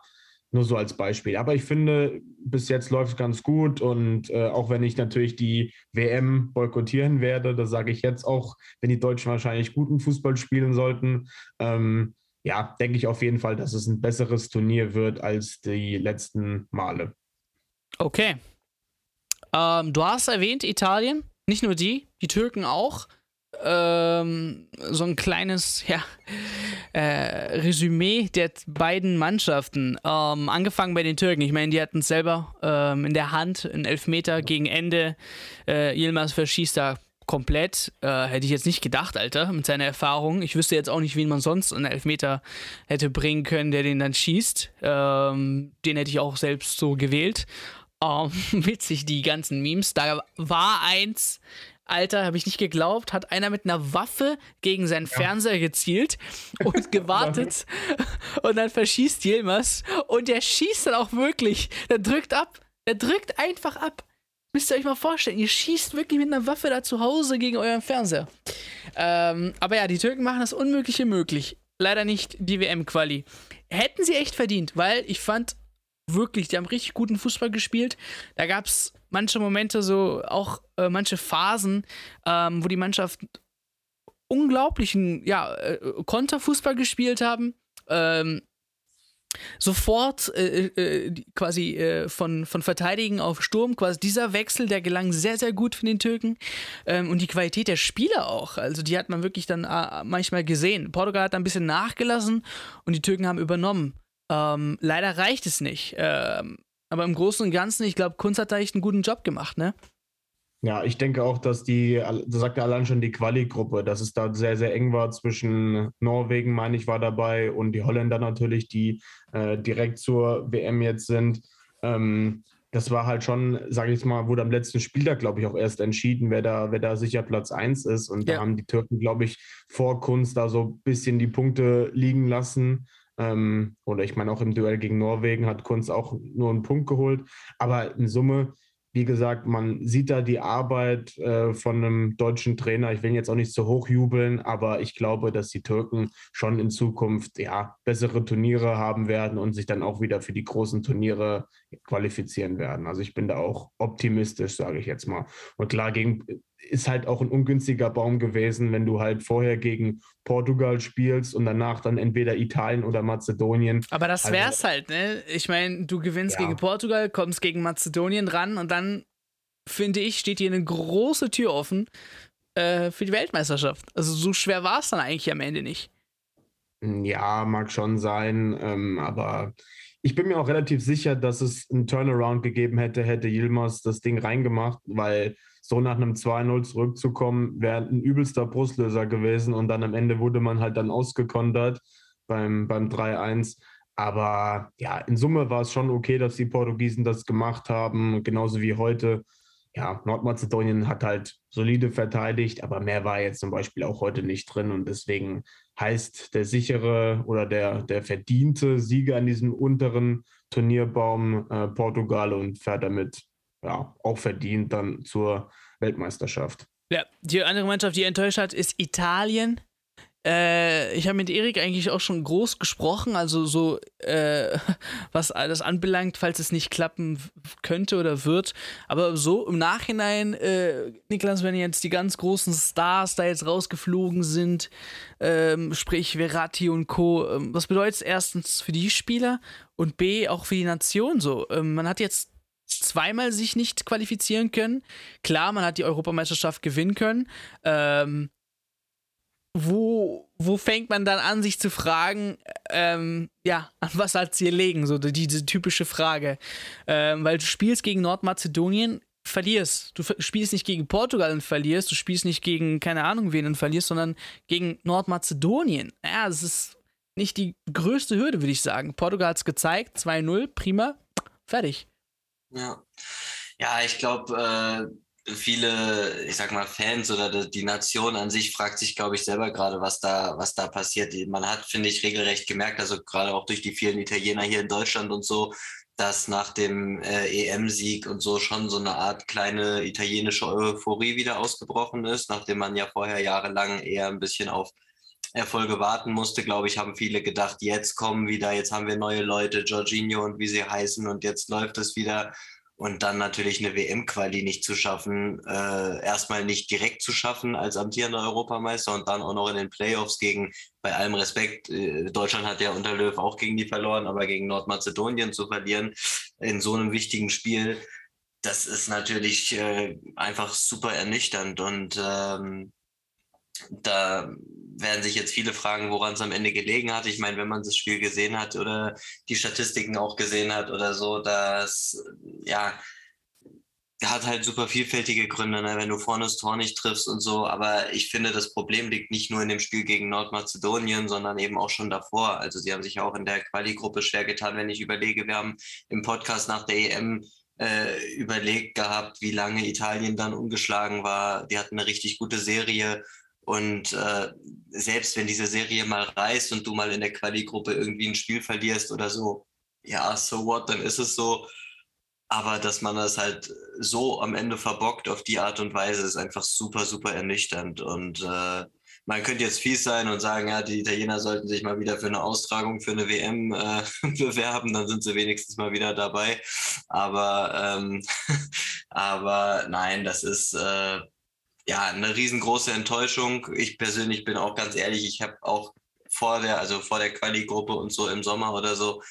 nur so als Beispiel. Aber ich finde, bis jetzt läuft es ganz gut. Und äh, auch wenn ich natürlich die WM boykottieren werde, das sage ich jetzt auch, wenn die Deutschen wahrscheinlich guten Fußball spielen sollten, ähm, ja, denke ich auf jeden Fall, dass es ein besseres Turnier wird als die letzten Male. Okay. Ähm, du hast erwähnt Italien, nicht nur die, die Türken auch. Ähm, so ein kleines ja, äh, Resümee der beiden Mannschaften. Ähm, angefangen bei den Türken. Ich meine, die hatten es selber ähm, in der Hand, einen Elfmeter gegen Ende. Äh, Yilmaz verschießt da komplett. Äh, hätte ich jetzt nicht gedacht, Alter, mit seiner Erfahrung. Ich wüsste jetzt auch nicht, wen man sonst einen Elfmeter hätte bringen können, der den dann schießt. Ähm, den hätte ich auch selbst so gewählt. Ähm, witzig, die ganzen Memes. Da war eins, Alter, habe ich nicht geglaubt, hat einer mit einer Waffe gegen seinen ja. Fernseher gezielt und gewartet und dann verschießt Yilmaz und der schießt dann auch wirklich. Der drückt ab. Der drückt einfach ab. Müsst ihr euch mal vorstellen, ihr schießt wirklich mit einer Waffe da zu Hause gegen euren Fernseher. Ähm, aber ja, die Türken machen das Unmögliche möglich. Leider nicht die WM-Quali. Hätten sie echt verdient, weil ich fand wirklich, die haben richtig guten Fußball gespielt. Da gab es manche Momente, so auch äh, manche Phasen, ähm, wo die Mannschaft unglaublichen ja, äh, Konterfußball gespielt haben. Ähm, sofort äh, äh, quasi äh, von, von Verteidigen auf Sturm, quasi dieser Wechsel, der gelang sehr, sehr gut von den Türken ähm, und die Qualität der Spieler auch, also die hat man wirklich dann äh, manchmal gesehen. Portugal hat ein bisschen nachgelassen und die Türken haben übernommen. Ähm, leider reicht es nicht, ähm, aber im Großen und Ganzen, ich glaube, Kunz hat da echt einen guten Job gemacht, ne? Ja, ich denke auch, dass die, da sagt ja allein schon die Quali-Gruppe, dass es da sehr, sehr eng war zwischen Norwegen, meine ich, war dabei und die Holländer natürlich, die äh, direkt zur WM jetzt sind. Ähm, das war halt schon, sage ich mal, wurde am letzten Spieltag, glaube ich, auch erst entschieden, wer da, wer da sicher Platz 1 ist. Und ja. da haben die Türken, glaube ich, vor Kunst da so ein bisschen die Punkte liegen lassen. Ähm, oder ich meine, auch im Duell gegen Norwegen hat Kunst auch nur einen Punkt geholt. Aber in Summe wie gesagt, man sieht da die Arbeit äh, von einem deutschen Trainer. Ich will jetzt auch nicht so hoch jubeln, aber ich glaube, dass die Türken schon in Zukunft ja, bessere Turniere haben werden und sich dann auch wieder für die großen Turniere qualifizieren werden. Also ich bin da auch optimistisch, sage ich jetzt mal. Und klar, gegen, ist halt auch ein ungünstiger Baum gewesen, wenn du halt vorher gegen Portugal spielst und danach dann entweder Italien oder Mazedonien. Aber das also wär's also, halt, ne? Ich meine, du gewinnst ja. gegen Portugal, kommst gegen Mazedonien ran und dann, finde ich, steht dir eine große Tür offen äh, für die Weltmeisterschaft. Also so schwer war es dann eigentlich am Ende nicht. Ja, mag schon sein, ähm, aber ich bin mir auch relativ sicher, dass es einen Turnaround gegeben hätte, hätte Yilmaz das Ding reingemacht, weil so nach einem 2-0 zurückzukommen, wäre ein übelster Brustlöser gewesen und dann am Ende wurde man halt dann ausgekontert beim, beim 3-1. Aber ja, in Summe war es schon okay, dass die Portugiesen das gemacht haben, genauso wie heute. Ja, Nordmazedonien hat halt solide verteidigt, aber mehr war jetzt zum Beispiel auch heute nicht drin und deswegen heißt der sichere oder der, der verdiente Sieger an diesem unteren Turnierbaum äh, Portugal und fährt damit ja, auch verdient dann zur Weltmeisterschaft. Ja, die andere Mannschaft, die enttäuscht hat, ist Italien. Äh, ich habe mit Erik eigentlich auch schon groß gesprochen, also so, äh, was alles anbelangt, falls es nicht klappen könnte oder wird. Aber so im Nachhinein, äh, Niklas, wenn jetzt die ganz großen Stars da jetzt rausgeflogen sind, ähm, sprich Verratti und Co., ähm, was bedeutet es erstens für die Spieler und B auch für die Nation so? Ähm, man hat jetzt zweimal sich nicht qualifizieren können. Klar, man hat die Europameisterschaft gewinnen können. Ähm, wo, wo fängt man dann an, sich zu fragen, ähm, ja, an was hat sie legen? So diese typische Frage. Ähm, weil du spielst gegen Nordmazedonien, verlierst. Du spielst nicht gegen Portugal und verlierst, du spielst nicht gegen keine Ahnung wen und verlierst, sondern gegen Nordmazedonien. Ja, das ist nicht die größte Hürde, würde ich sagen. Portugal hat es gezeigt, 2-0, prima, fertig. Ja, ja ich glaube, äh, viele, ich sag mal, Fans oder die Nation an sich fragt sich, glaube ich, selber gerade, was da, was da passiert. Man hat, finde ich, regelrecht gemerkt, also gerade auch durch die vielen Italiener hier in Deutschland und so, dass nach dem äh, EM-Sieg und so schon so eine Art kleine italienische Euphorie wieder ausgebrochen ist, nachdem man ja vorher jahrelang eher ein bisschen auf Erfolge warten musste, glaube ich, haben viele gedacht, jetzt kommen wieder, jetzt haben wir neue Leute, Jorginho und wie sie heißen und jetzt läuft es wieder. Und dann natürlich eine WM-Quali nicht zu schaffen, äh, erstmal nicht direkt zu schaffen als amtierender Europameister und dann auch noch in den Playoffs gegen, bei allem Respekt, äh, Deutschland hat ja unter Löw auch gegen die verloren, aber gegen Nordmazedonien zu verlieren in so einem wichtigen Spiel, das ist natürlich äh, einfach super ernüchternd. Und ähm, da werden sich jetzt viele fragen, woran es am Ende gelegen hat. Ich meine, wenn man das Spiel gesehen hat oder die Statistiken auch gesehen hat oder so, dass ja hat halt super vielfältige Gründe, ne? wenn du vorne das Tor nicht triffst und so. Aber ich finde, das Problem liegt nicht nur in dem Spiel gegen Nordmazedonien, sondern eben auch schon davor. Also sie haben sich auch in der Quali-Gruppe schwer getan, wenn ich überlege. Wir haben im Podcast nach der EM äh, überlegt gehabt, wie lange Italien dann ungeschlagen war. Die hatten eine richtig gute Serie. Und äh, selbst wenn diese Serie mal reißt und du mal in der Quali-Gruppe irgendwie ein Spiel verlierst oder so, ja, so what, dann ist es so. Aber dass man das halt so am Ende verbockt auf die Art und Weise, ist einfach super, super ernüchternd. Und äh, man könnte jetzt fies sein und sagen, ja, die Italiener sollten sich mal wieder für eine Austragung für eine WM äh, bewerben, dann sind sie wenigstens mal wieder dabei. Aber, ähm, aber nein, das ist äh, ja eine riesengroße Enttäuschung. Ich persönlich bin auch ganz ehrlich, ich habe auch vor der, also vor der Quali-Gruppe und so im Sommer oder so,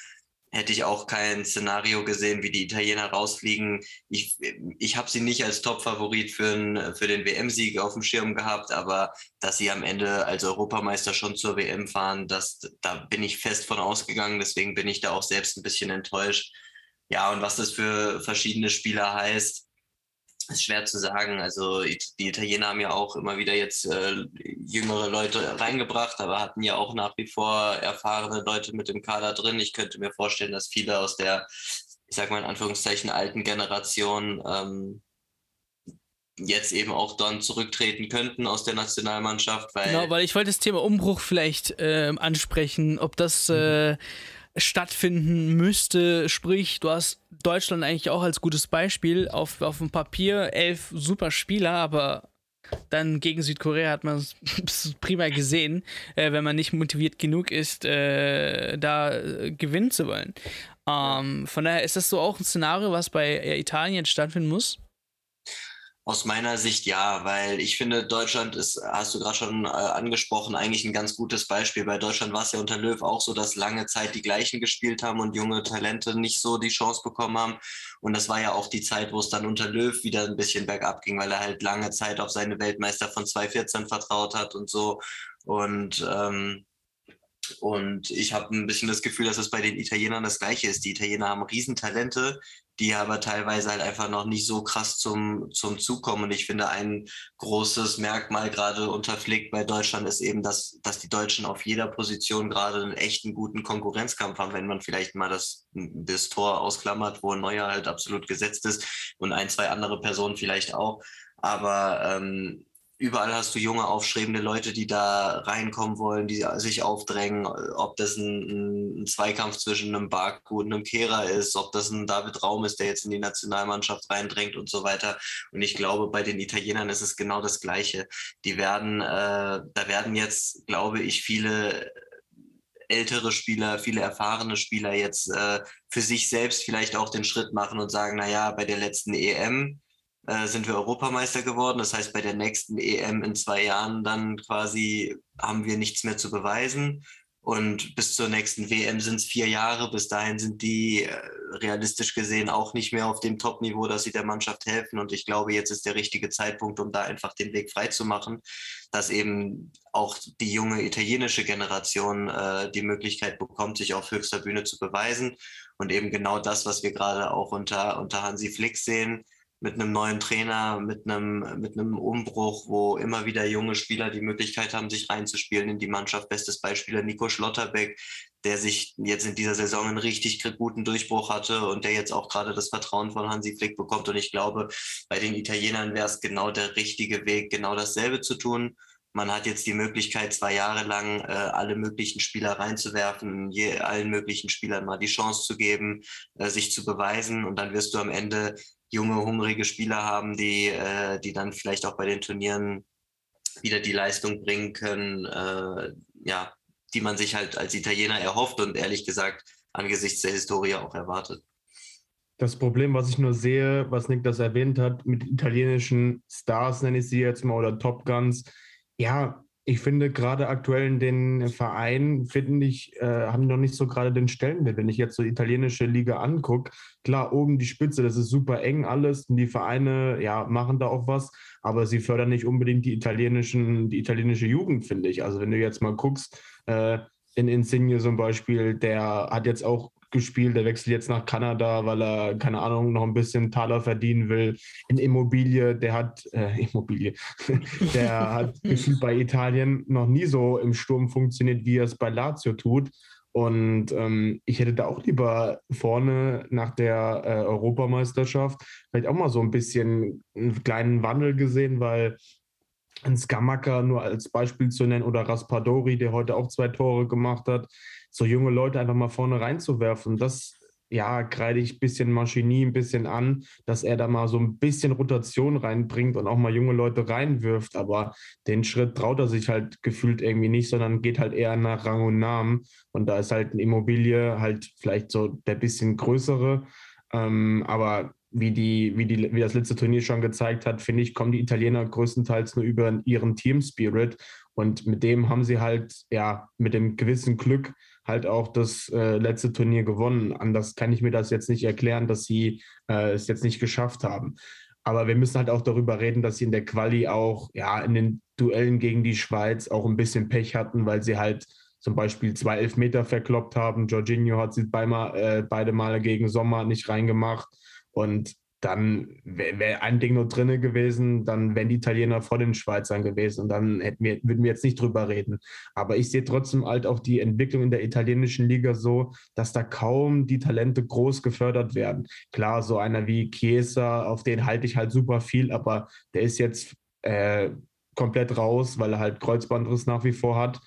hätte ich auch kein Szenario gesehen, wie die Italiener rausfliegen. Ich, ich habe sie nicht als Top-Favorit für, für den WM-Sieg auf dem Schirm gehabt, aber dass sie am Ende als Europameister schon zur WM fahren, das, da bin ich fest von ausgegangen. Deswegen bin ich da auch selbst ein bisschen enttäuscht. Ja, und was das für verschiedene Spieler heißt, ist schwer zu sagen. Also die Italiener haben ja auch immer wieder jetzt äh, jüngere Leute reingebracht, aber hatten ja auch nach wie vor erfahrene Leute mit im Kader drin. Ich könnte mir vorstellen, dass viele aus der, ich sag mal in Anführungszeichen, alten Generation ähm, jetzt eben auch dann zurücktreten könnten aus der Nationalmannschaft. Weil genau, weil ich wollte das Thema Umbruch vielleicht äh, ansprechen, ob das äh, stattfinden müsste. Sprich, du hast Deutschland eigentlich auch als gutes Beispiel. Auf, auf dem Papier elf super Spieler, aber dann gegen Südkorea hat man es prima gesehen, äh, wenn man nicht motiviert genug ist, äh, da äh, gewinnen zu wollen. Ähm, von daher ist das so auch ein Szenario, was bei äh, Italien stattfinden muss. Aus meiner Sicht ja, weil ich finde, Deutschland ist, hast du gerade schon äh, angesprochen, eigentlich ein ganz gutes Beispiel. Bei Deutschland war es ja unter Löw auch so, dass lange Zeit die gleichen gespielt haben und junge Talente nicht so die Chance bekommen haben. Und das war ja auch die Zeit, wo es dann unter Löw wieder ein bisschen bergab ging, weil er halt lange Zeit auf seine Weltmeister von 2014 vertraut hat und so. Und ähm, und ich habe ein bisschen das Gefühl, dass es bei den Italienern das Gleiche ist. Die Italiener haben Riesentalente, die aber teilweise halt einfach noch nicht so krass zum, zum Zug kommen. Und ich finde, ein großes Merkmal gerade unter Flick bei Deutschland ist eben, dass, dass die Deutschen auf jeder Position gerade einen echten guten Konkurrenzkampf haben, wenn man vielleicht mal das, das Tor ausklammert, wo Neuer halt absolut gesetzt ist und ein, zwei andere Personen vielleicht auch. Aber ähm, überall hast du junge, aufstrebende Leute, die da reinkommen wollen, die sich aufdrängen, ob das ein, ein Zweikampf zwischen einem Baku und einem Kehrer ist, ob das ein David Raum ist, der jetzt in die Nationalmannschaft reindrängt und so weiter. Und ich glaube, bei den Italienern ist es genau das Gleiche. Die werden, äh, da werden jetzt, glaube ich, viele ältere Spieler, viele erfahrene Spieler jetzt äh, für sich selbst vielleicht auch den Schritt machen und sagen, naja, bei der letzten EM, äh, sind wir Europameister geworden. Das heißt, bei der nächsten EM in zwei Jahren dann quasi haben wir nichts mehr zu beweisen. Und bis zur nächsten WM sind es vier Jahre. Bis dahin sind die äh, realistisch gesehen auch nicht mehr auf dem Top-Niveau, dass sie der Mannschaft helfen. Und ich glaube, jetzt ist der richtige Zeitpunkt, um da einfach den Weg frei zu machen, dass eben auch die junge italienische Generation äh, die Möglichkeit bekommt, sich auf höchster Bühne zu beweisen. Und eben genau das, was wir gerade auch unter, unter Hansi Flick sehen, mit einem neuen Trainer, mit einem, mit einem Umbruch, wo immer wieder junge Spieler die Möglichkeit haben, sich reinzuspielen in die Mannschaft. Bestes Beispiel Nico Schlotterbeck, der sich jetzt in dieser Saison einen richtig guten Durchbruch hatte und der jetzt auch gerade das Vertrauen von Hansi Flick bekommt. Und ich glaube, bei den Italienern wäre es genau der richtige Weg, genau dasselbe zu tun. Man hat jetzt die Möglichkeit, zwei Jahre lang äh, alle möglichen Spieler reinzuwerfen, je, allen möglichen Spielern mal die Chance zu geben, äh, sich zu beweisen. Und dann wirst du am Ende junge, hungrige Spieler haben, die, äh, die dann vielleicht auch bei den Turnieren wieder die Leistung bringen können, äh, ja, die man sich halt als Italiener erhofft und ehrlich gesagt angesichts der Historie auch erwartet. Das Problem, was ich nur sehe, was Nick das erwähnt hat, mit italienischen Stars, nenne ich sie jetzt mal, oder Top Guns, ja, ich finde gerade aktuell in den Vereinen, finde ich, äh, haben noch nicht so gerade den Stellenwert. Wenn ich jetzt so italienische Liga angucke, klar, oben die Spitze, das ist super eng alles und die Vereine, ja, machen da auch was, aber sie fördern nicht unbedingt die italienischen, die italienische Jugend, finde ich. Also wenn du jetzt mal guckst, äh, in Insigne zum Beispiel, der hat jetzt auch gespielt, der wechselt jetzt nach Kanada, weil er, keine Ahnung, noch ein bisschen Taler verdienen will. In Immobilie, der hat, äh, Immobilie, der hat gefühlt bei Italien noch nie so im Sturm funktioniert, wie er es bei Lazio tut. Und ähm, ich hätte da auch lieber vorne nach der äh, Europameisterschaft vielleicht auch mal so ein bisschen einen kleinen Wandel gesehen, weil ein Skamaka nur als Beispiel zu nennen oder Raspadori, der heute auch zwei Tore gemacht hat, so junge Leute einfach mal vorne reinzuwerfen. Das, ja, kreide ich ein bisschen Maschini ein bisschen an, dass er da mal so ein bisschen Rotation reinbringt und auch mal junge Leute reinwirft. Aber den Schritt traut er sich halt gefühlt irgendwie nicht, sondern geht halt eher nach Rang und Namen. Und da ist halt eine Immobilie halt vielleicht so der bisschen größere. Ähm, aber wie, die, wie, die, wie das letzte Turnier schon gezeigt hat, finde ich, kommen die Italiener größtenteils nur über ihren Team Spirit. Und mit dem haben sie halt, ja, mit dem gewissen Glück halt auch das äh, letzte Turnier gewonnen. Anders kann ich mir das jetzt nicht erklären, dass sie äh, es jetzt nicht geschafft haben. Aber wir müssen halt auch darüber reden, dass sie in der Quali auch, ja, in den Duellen gegen die Schweiz auch ein bisschen Pech hatten, weil sie halt zum Beispiel zwei Elfmeter verkloppt haben. Jorginho hat sie beimal, äh, beide Male gegen Sommer nicht reingemacht. Und dann wäre wär ein Ding nur drinne gewesen, dann wären die Italiener vor den Schweizern gewesen und dann hätten wir, würden wir jetzt nicht drüber reden. Aber ich sehe trotzdem halt auch die Entwicklung in der italienischen Liga so, dass da kaum die Talente groß gefördert werden. Klar, so einer wie Chiesa, auf den halte ich halt super viel, aber der ist jetzt äh, komplett raus, weil er halt Kreuzbandriss nach wie vor hat.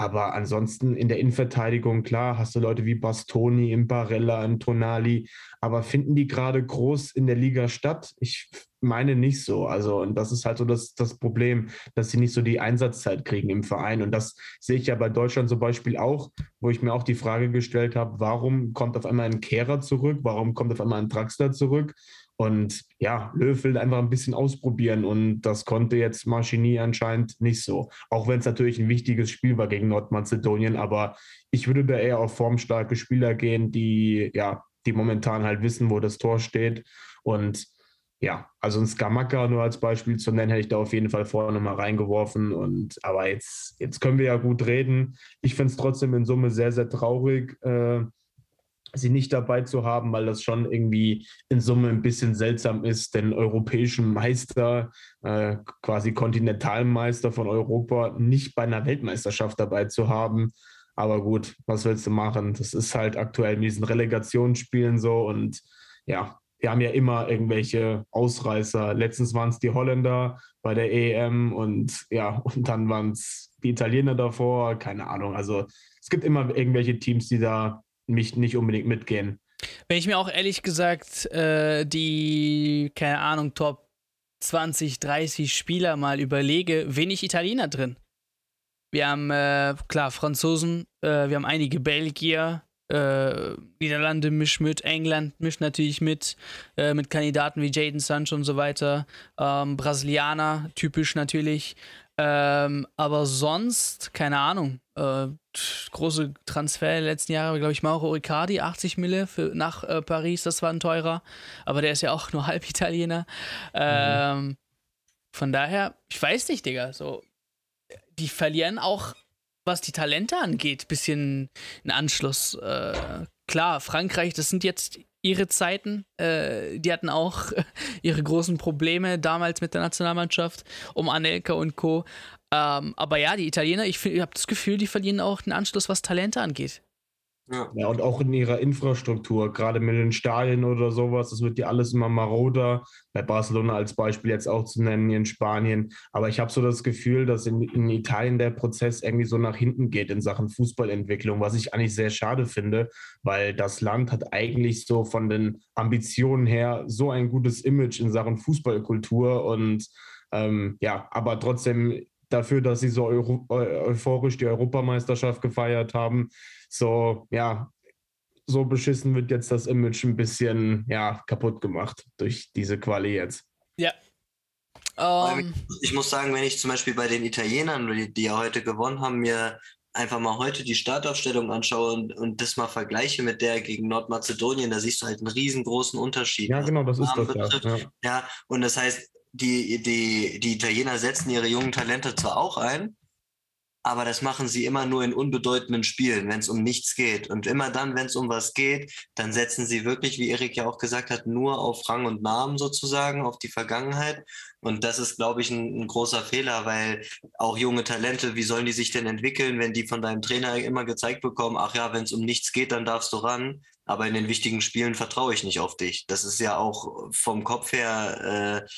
Aber ansonsten in der Innenverteidigung, klar, hast du Leute wie Bastoni, Imparella, Tonali, aber finden die gerade groß in der Liga statt? Ich meine nicht so. Also, und das ist halt so das, das Problem, dass sie nicht so die Einsatzzeit kriegen im Verein. Und das sehe ich ja bei Deutschland zum Beispiel auch, wo ich mir auch die Frage gestellt habe, warum kommt auf einmal ein Kehrer zurück? Warum kommt auf einmal ein Draxler zurück? Und ja, Löw will einfach ein bisschen ausprobieren und das konnte jetzt Marchini anscheinend nicht so. Auch wenn es natürlich ein wichtiges Spiel war gegen Nordmazedonien, aber ich würde da eher auf formstarke Spieler gehen, die ja, die momentan halt wissen, wo das Tor steht. Und ja, also ein Skamaka nur als Beispiel zu nennen, hätte ich da auf jeden Fall vorne mal reingeworfen. Und aber jetzt, jetzt können wir ja gut reden. Ich finde es trotzdem in Summe sehr, sehr traurig. Äh, sie nicht dabei zu haben, weil das schon irgendwie in Summe ein bisschen seltsam ist, den europäischen Meister, äh, quasi Kontinentalmeister von Europa, nicht bei einer Weltmeisterschaft dabei zu haben. Aber gut, was willst du machen? Das ist halt aktuell in diesen Relegationsspielen so und ja, wir haben ja immer irgendwelche Ausreißer. Letztens waren es die Holländer bei der EM und ja, und dann waren es die Italiener davor, keine Ahnung. Also es gibt immer irgendwelche Teams, die da mich nicht unbedingt mitgehen. Wenn ich mir auch ehrlich gesagt äh, die, keine Ahnung, Top 20, 30 Spieler mal überlege, wenig Italiener drin. Wir haben, äh, klar, Franzosen, äh, wir haben einige Belgier, äh, Niederlande mischt mit, England mischt natürlich mit, äh, mit Kandidaten wie Jaden Sancho und so weiter. Ähm, Brasilianer, typisch natürlich. Ähm, aber sonst, keine Ahnung. Große Transfer der letzten Jahre, glaube ich, Mauro Riccardi, 80 Mille für, nach äh, Paris, das war ein teurer. Aber der ist ja auch nur halb Italiener. Ähm, mhm. Von daher, ich weiß nicht, Digga. So, die verlieren auch, was die Talente angeht, bisschen einen Anschluss. Äh, klar, Frankreich, das sind jetzt ihre Zeiten. Äh, die hatten auch ihre großen Probleme damals mit der Nationalmannschaft um Anelka und Co. Ähm, aber ja, die Italiener, ich, ich habe das Gefühl, die verlieren auch den Anschluss, was Talente angeht. Ja. ja, und auch in ihrer Infrastruktur, gerade mit den Stadien oder sowas, das wird ja alles immer maroder. Bei Barcelona als Beispiel jetzt auch zu nennen, in Spanien. Aber ich habe so das Gefühl, dass in, in, Italien der Prozess irgendwie so nach hinten geht in Sachen Fußballentwicklung, was ich eigentlich sehr schade finde, weil das Land hat eigentlich so von den Ambitionen her so ein gutes Image in Sachen Fußballkultur und ähm, ja, aber trotzdem dafür, dass sie so euphorisch die Europameisterschaft gefeiert haben, so, ja, so beschissen wird jetzt das Image ein bisschen, ja, kaputt gemacht durch diese Quali jetzt. Ja. Um, ähm. ich muss sagen, wenn ich zum Beispiel bei den Italienern, die, die ja heute gewonnen haben, mir einfach mal heute die Startaufstellung anschaue und, und das mal vergleiche mit der gegen Nordmazedonien, da siehst du halt einen riesengroßen Unterschied. Ja, genau, das ist das. Ja. ja, und das heißt, die, die, die Italiener setzen ihre jungen Talente zwar auch ein, aber das machen sie immer nur in unbedeutenden Spielen, wenn es um nichts geht. Und immer dann, wenn es um was geht, dann setzen sie wirklich, wie Erik ja auch gesagt hat, nur auf Rang und Namen sozusagen, auf die Vergangenheit. Und das ist, glaube ich, ein, ein, großer Fehler, weil auch junge Talente, wie sollen die sich denn entwickeln, wenn die von deinem Trainer immer gezeigt bekommen, ach ja, wenn es um nichts geht, dann darfst du ran. Aber in den wichtigen Spielen vertraue ich nicht auf dich. Das ist ja auch vom Kopf her äh,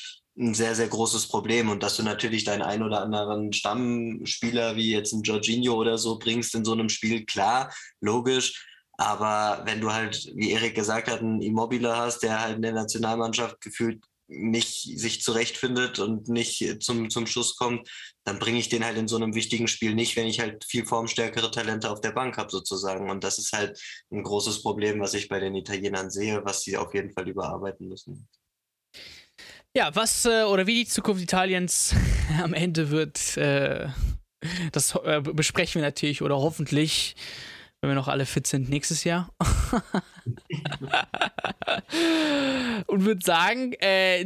ein sehr, sehr großes Problem. Und dass du natürlich deinen ein oder anderen Stammspieler wie jetzt ein Jorginho oder so bringst in so einem Spiel, klar, logisch. Aber wenn du halt, wie Erik gesagt hat, einen Immobile hast, der halt in der Nationalmannschaft gefühlt nicht sich zurechtfindet und nicht zum, zum Schuss kommt, dann bringe ich den halt in so einem wichtigen Spiel nicht, wenn ich halt viel formstärkere Talente auf der Bank habe sozusagen. Und das ist halt ein großes Problem, was ich bei den Italienern sehe, was sie auf jeden Fall überarbeiten müssen. Ja, was äh, oder wie die Zukunft Italiens am Ende wird, äh, das äh, besprechen wir natürlich oder hoffentlich, wenn wir noch alle fit sind, nächstes Jahr. Und würde sagen,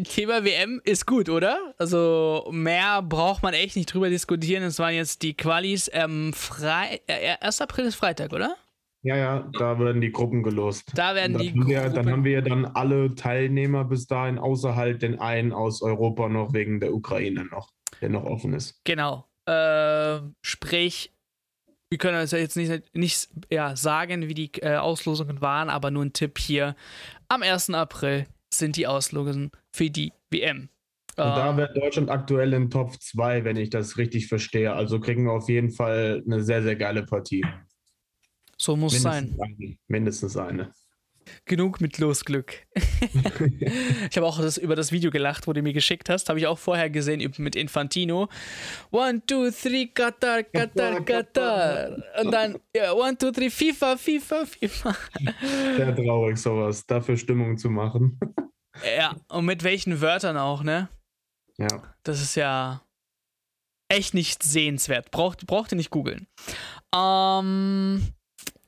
Thema WM ist gut, oder? Also mehr braucht man echt nicht drüber diskutieren. Es waren jetzt die Qualis. Ähm, Frei 1. Äh, April ist Freitag, oder? Ja, ja, da werden die Gruppen gelost. Da werden die Gruppen. Wir, dann haben wir dann alle Teilnehmer bis dahin, außer halt den einen aus Europa noch wegen der Ukraine noch, der noch offen ist. Genau. Äh, sprich, wir können also jetzt nicht, nicht ja, sagen, wie die äh, Auslosungen waren, aber nur ein Tipp hier. Am 1. April sind die Auslosungen für die WM. Und da ähm, wäre Deutschland aktuell in Top 2, wenn ich das richtig verstehe. Also kriegen wir auf jeden Fall eine sehr, sehr geile Partie. So muss Mindestens sein. Eine. Mindestens eine. Genug mit Losglück. ich habe auch das, über das Video gelacht, wo du mir geschickt hast. Habe ich auch vorher gesehen mit Infantino. One, two, three, Qatar, Qatar, Qatar. Und dann, ja, one, two, three, FIFA, FIFA, FIFA. Sehr traurig, sowas. Dafür Stimmung zu machen. ja, und mit welchen Wörtern auch, ne? Ja. Das ist ja echt nicht sehenswert. Braucht, braucht ihr nicht googeln. Ähm.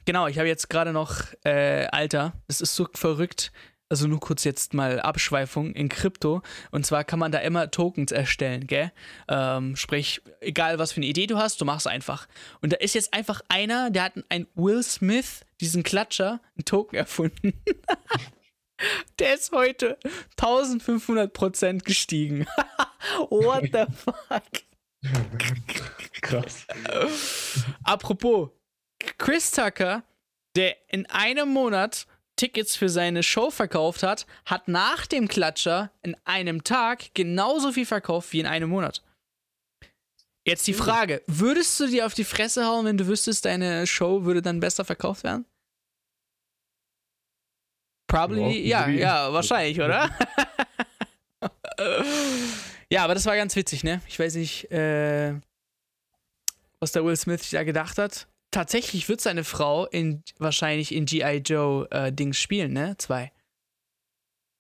Genau, ich habe jetzt gerade noch, äh, Alter, das ist so verrückt. Also nur kurz jetzt mal Abschweifung in Krypto. Und zwar kann man da immer Tokens erstellen, gell? Ähm, sprich, egal was für eine Idee du hast, du machst einfach. Und da ist jetzt einfach einer, der hat ein Will Smith, diesen Klatscher, einen Token erfunden. der ist heute 1500% gestiegen. What the fuck? Krass. Apropos, Chris Tucker, der in einem Monat Tickets für seine Show verkauft hat, hat nach dem Klatscher in einem Tag genauso viel verkauft wie in einem Monat. Jetzt die Frage: Würdest du dir auf die Fresse hauen, wenn du wüsstest, deine Show würde dann besser verkauft werden? Probably, ja, ja, wahrscheinlich, oder? ja, aber das war ganz witzig, ne? Ich weiß nicht, äh, was der Will Smith da gedacht hat tatsächlich wird seine Frau in, wahrscheinlich in G.I. Joe äh, Dings spielen, ne? Zwei.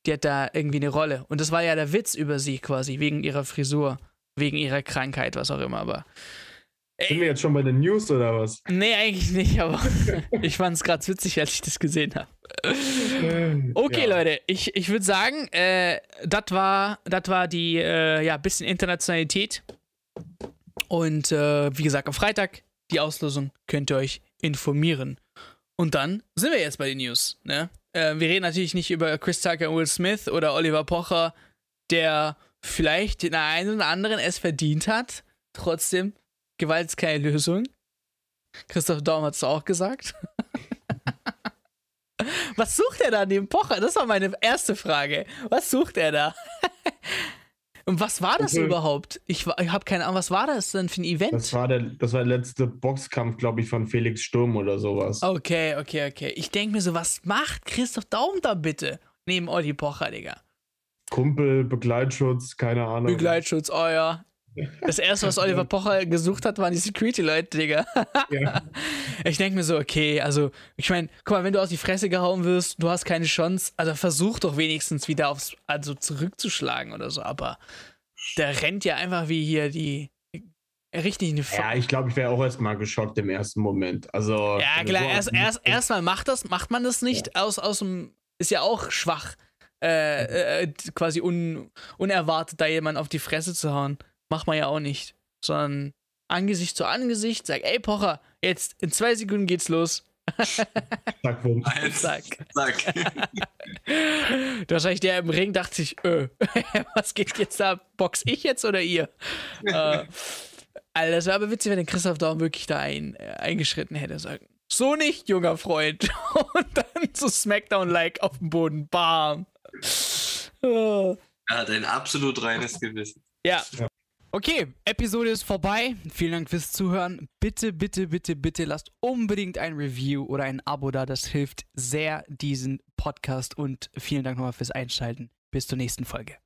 Die hat da irgendwie eine Rolle. Und das war ja der Witz über sie quasi, wegen ihrer Frisur, wegen ihrer Krankheit, was auch immer, aber. Ey, Sind wir jetzt schon bei den News oder was? Nee, eigentlich nicht, aber ich fand es gerade witzig, als ich das gesehen habe. Okay, ja. Leute, ich, ich würde sagen, äh, das war, war die, äh, ja, bisschen Internationalität. Und äh, wie gesagt, am Freitag die Auslosung könnt ihr euch informieren. Und dann sind wir jetzt bei den News. Ne? Äh, wir reden natürlich nicht über Chris Tucker und Will Smith oder Oliver Pocher, der vielleicht den einen oder anderen es verdient hat. Trotzdem, Gewalt ist keine Lösung. Christoph Daum hat es auch gesagt. Was sucht er da neben Pocher? Das war meine erste Frage. Was sucht er da? Und was war das okay. überhaupt? Ich, ich habe keine Ahnung, was war das denn für ein Event? Das war der, das war der letzte Boxkampf, glaube ich, von Felix Sturm oder sowas. Okay, okay, okay. Ich denke mir so, was macht Christoph Daum da bitte? Neben Olli Pocher, Digga. Kumpel, Begleitschutz, keine Ahnung. Begleitschutz, oh ja. Das erste, was Oliver Pocher gesucht hat, waren die Security-Leute, Digga. Ja. Ich denke mir so, okay, also, ich meine, guck mal, wenn du aus die Fresse gehauen wirst, du hast keine Chance, also versuch doch wenigstens wieder aufs, also zurückzuschlagen oder so, aber der rennt ja einfach wie hier die richtig eine Ja, ich glaube, ich wäre auch erstmal geschockt im ersten Moment. Also. Ja, klar, erst, erst, erstmal macht das, macht man das nicht ja. aus, aus dem. Ist ja auch schwach, äh, äh, quasi un, unerwartet, da jemand auf die Fresse zu hauen. Macht man ja auch nicht. Sondern Angesicht zu Angesicht, sag, ey Pocher, jetzt in zwei Sekunden geht's los. Zack, bumm. Zack. Zack. Wahrscheinlich der im Ring dachte sich, öh, was geht jetzt da? Box ich jetzt oder ihr? äh, Alter, das wäre aber witzig, wenn der Christoph Daum wirklich da ein, äh, eingeschritten hätte. Sagen, so nicht, junger Freund. Und dann so Smackdown-like auf dem Boden. Bam. Er hat ein absolut reines Gewissen. Ja. ja. Okay, Episode ist vorbei. Vielen Dank fürs Zuhören. Bitte, bitte, bitte, bitte lasst unbedingt ein Review oder ein Abo da. Das hilft sehr diesen Podcast und vielen Dank nochmal fürs Einschalten. Bis zur nächsten Folge.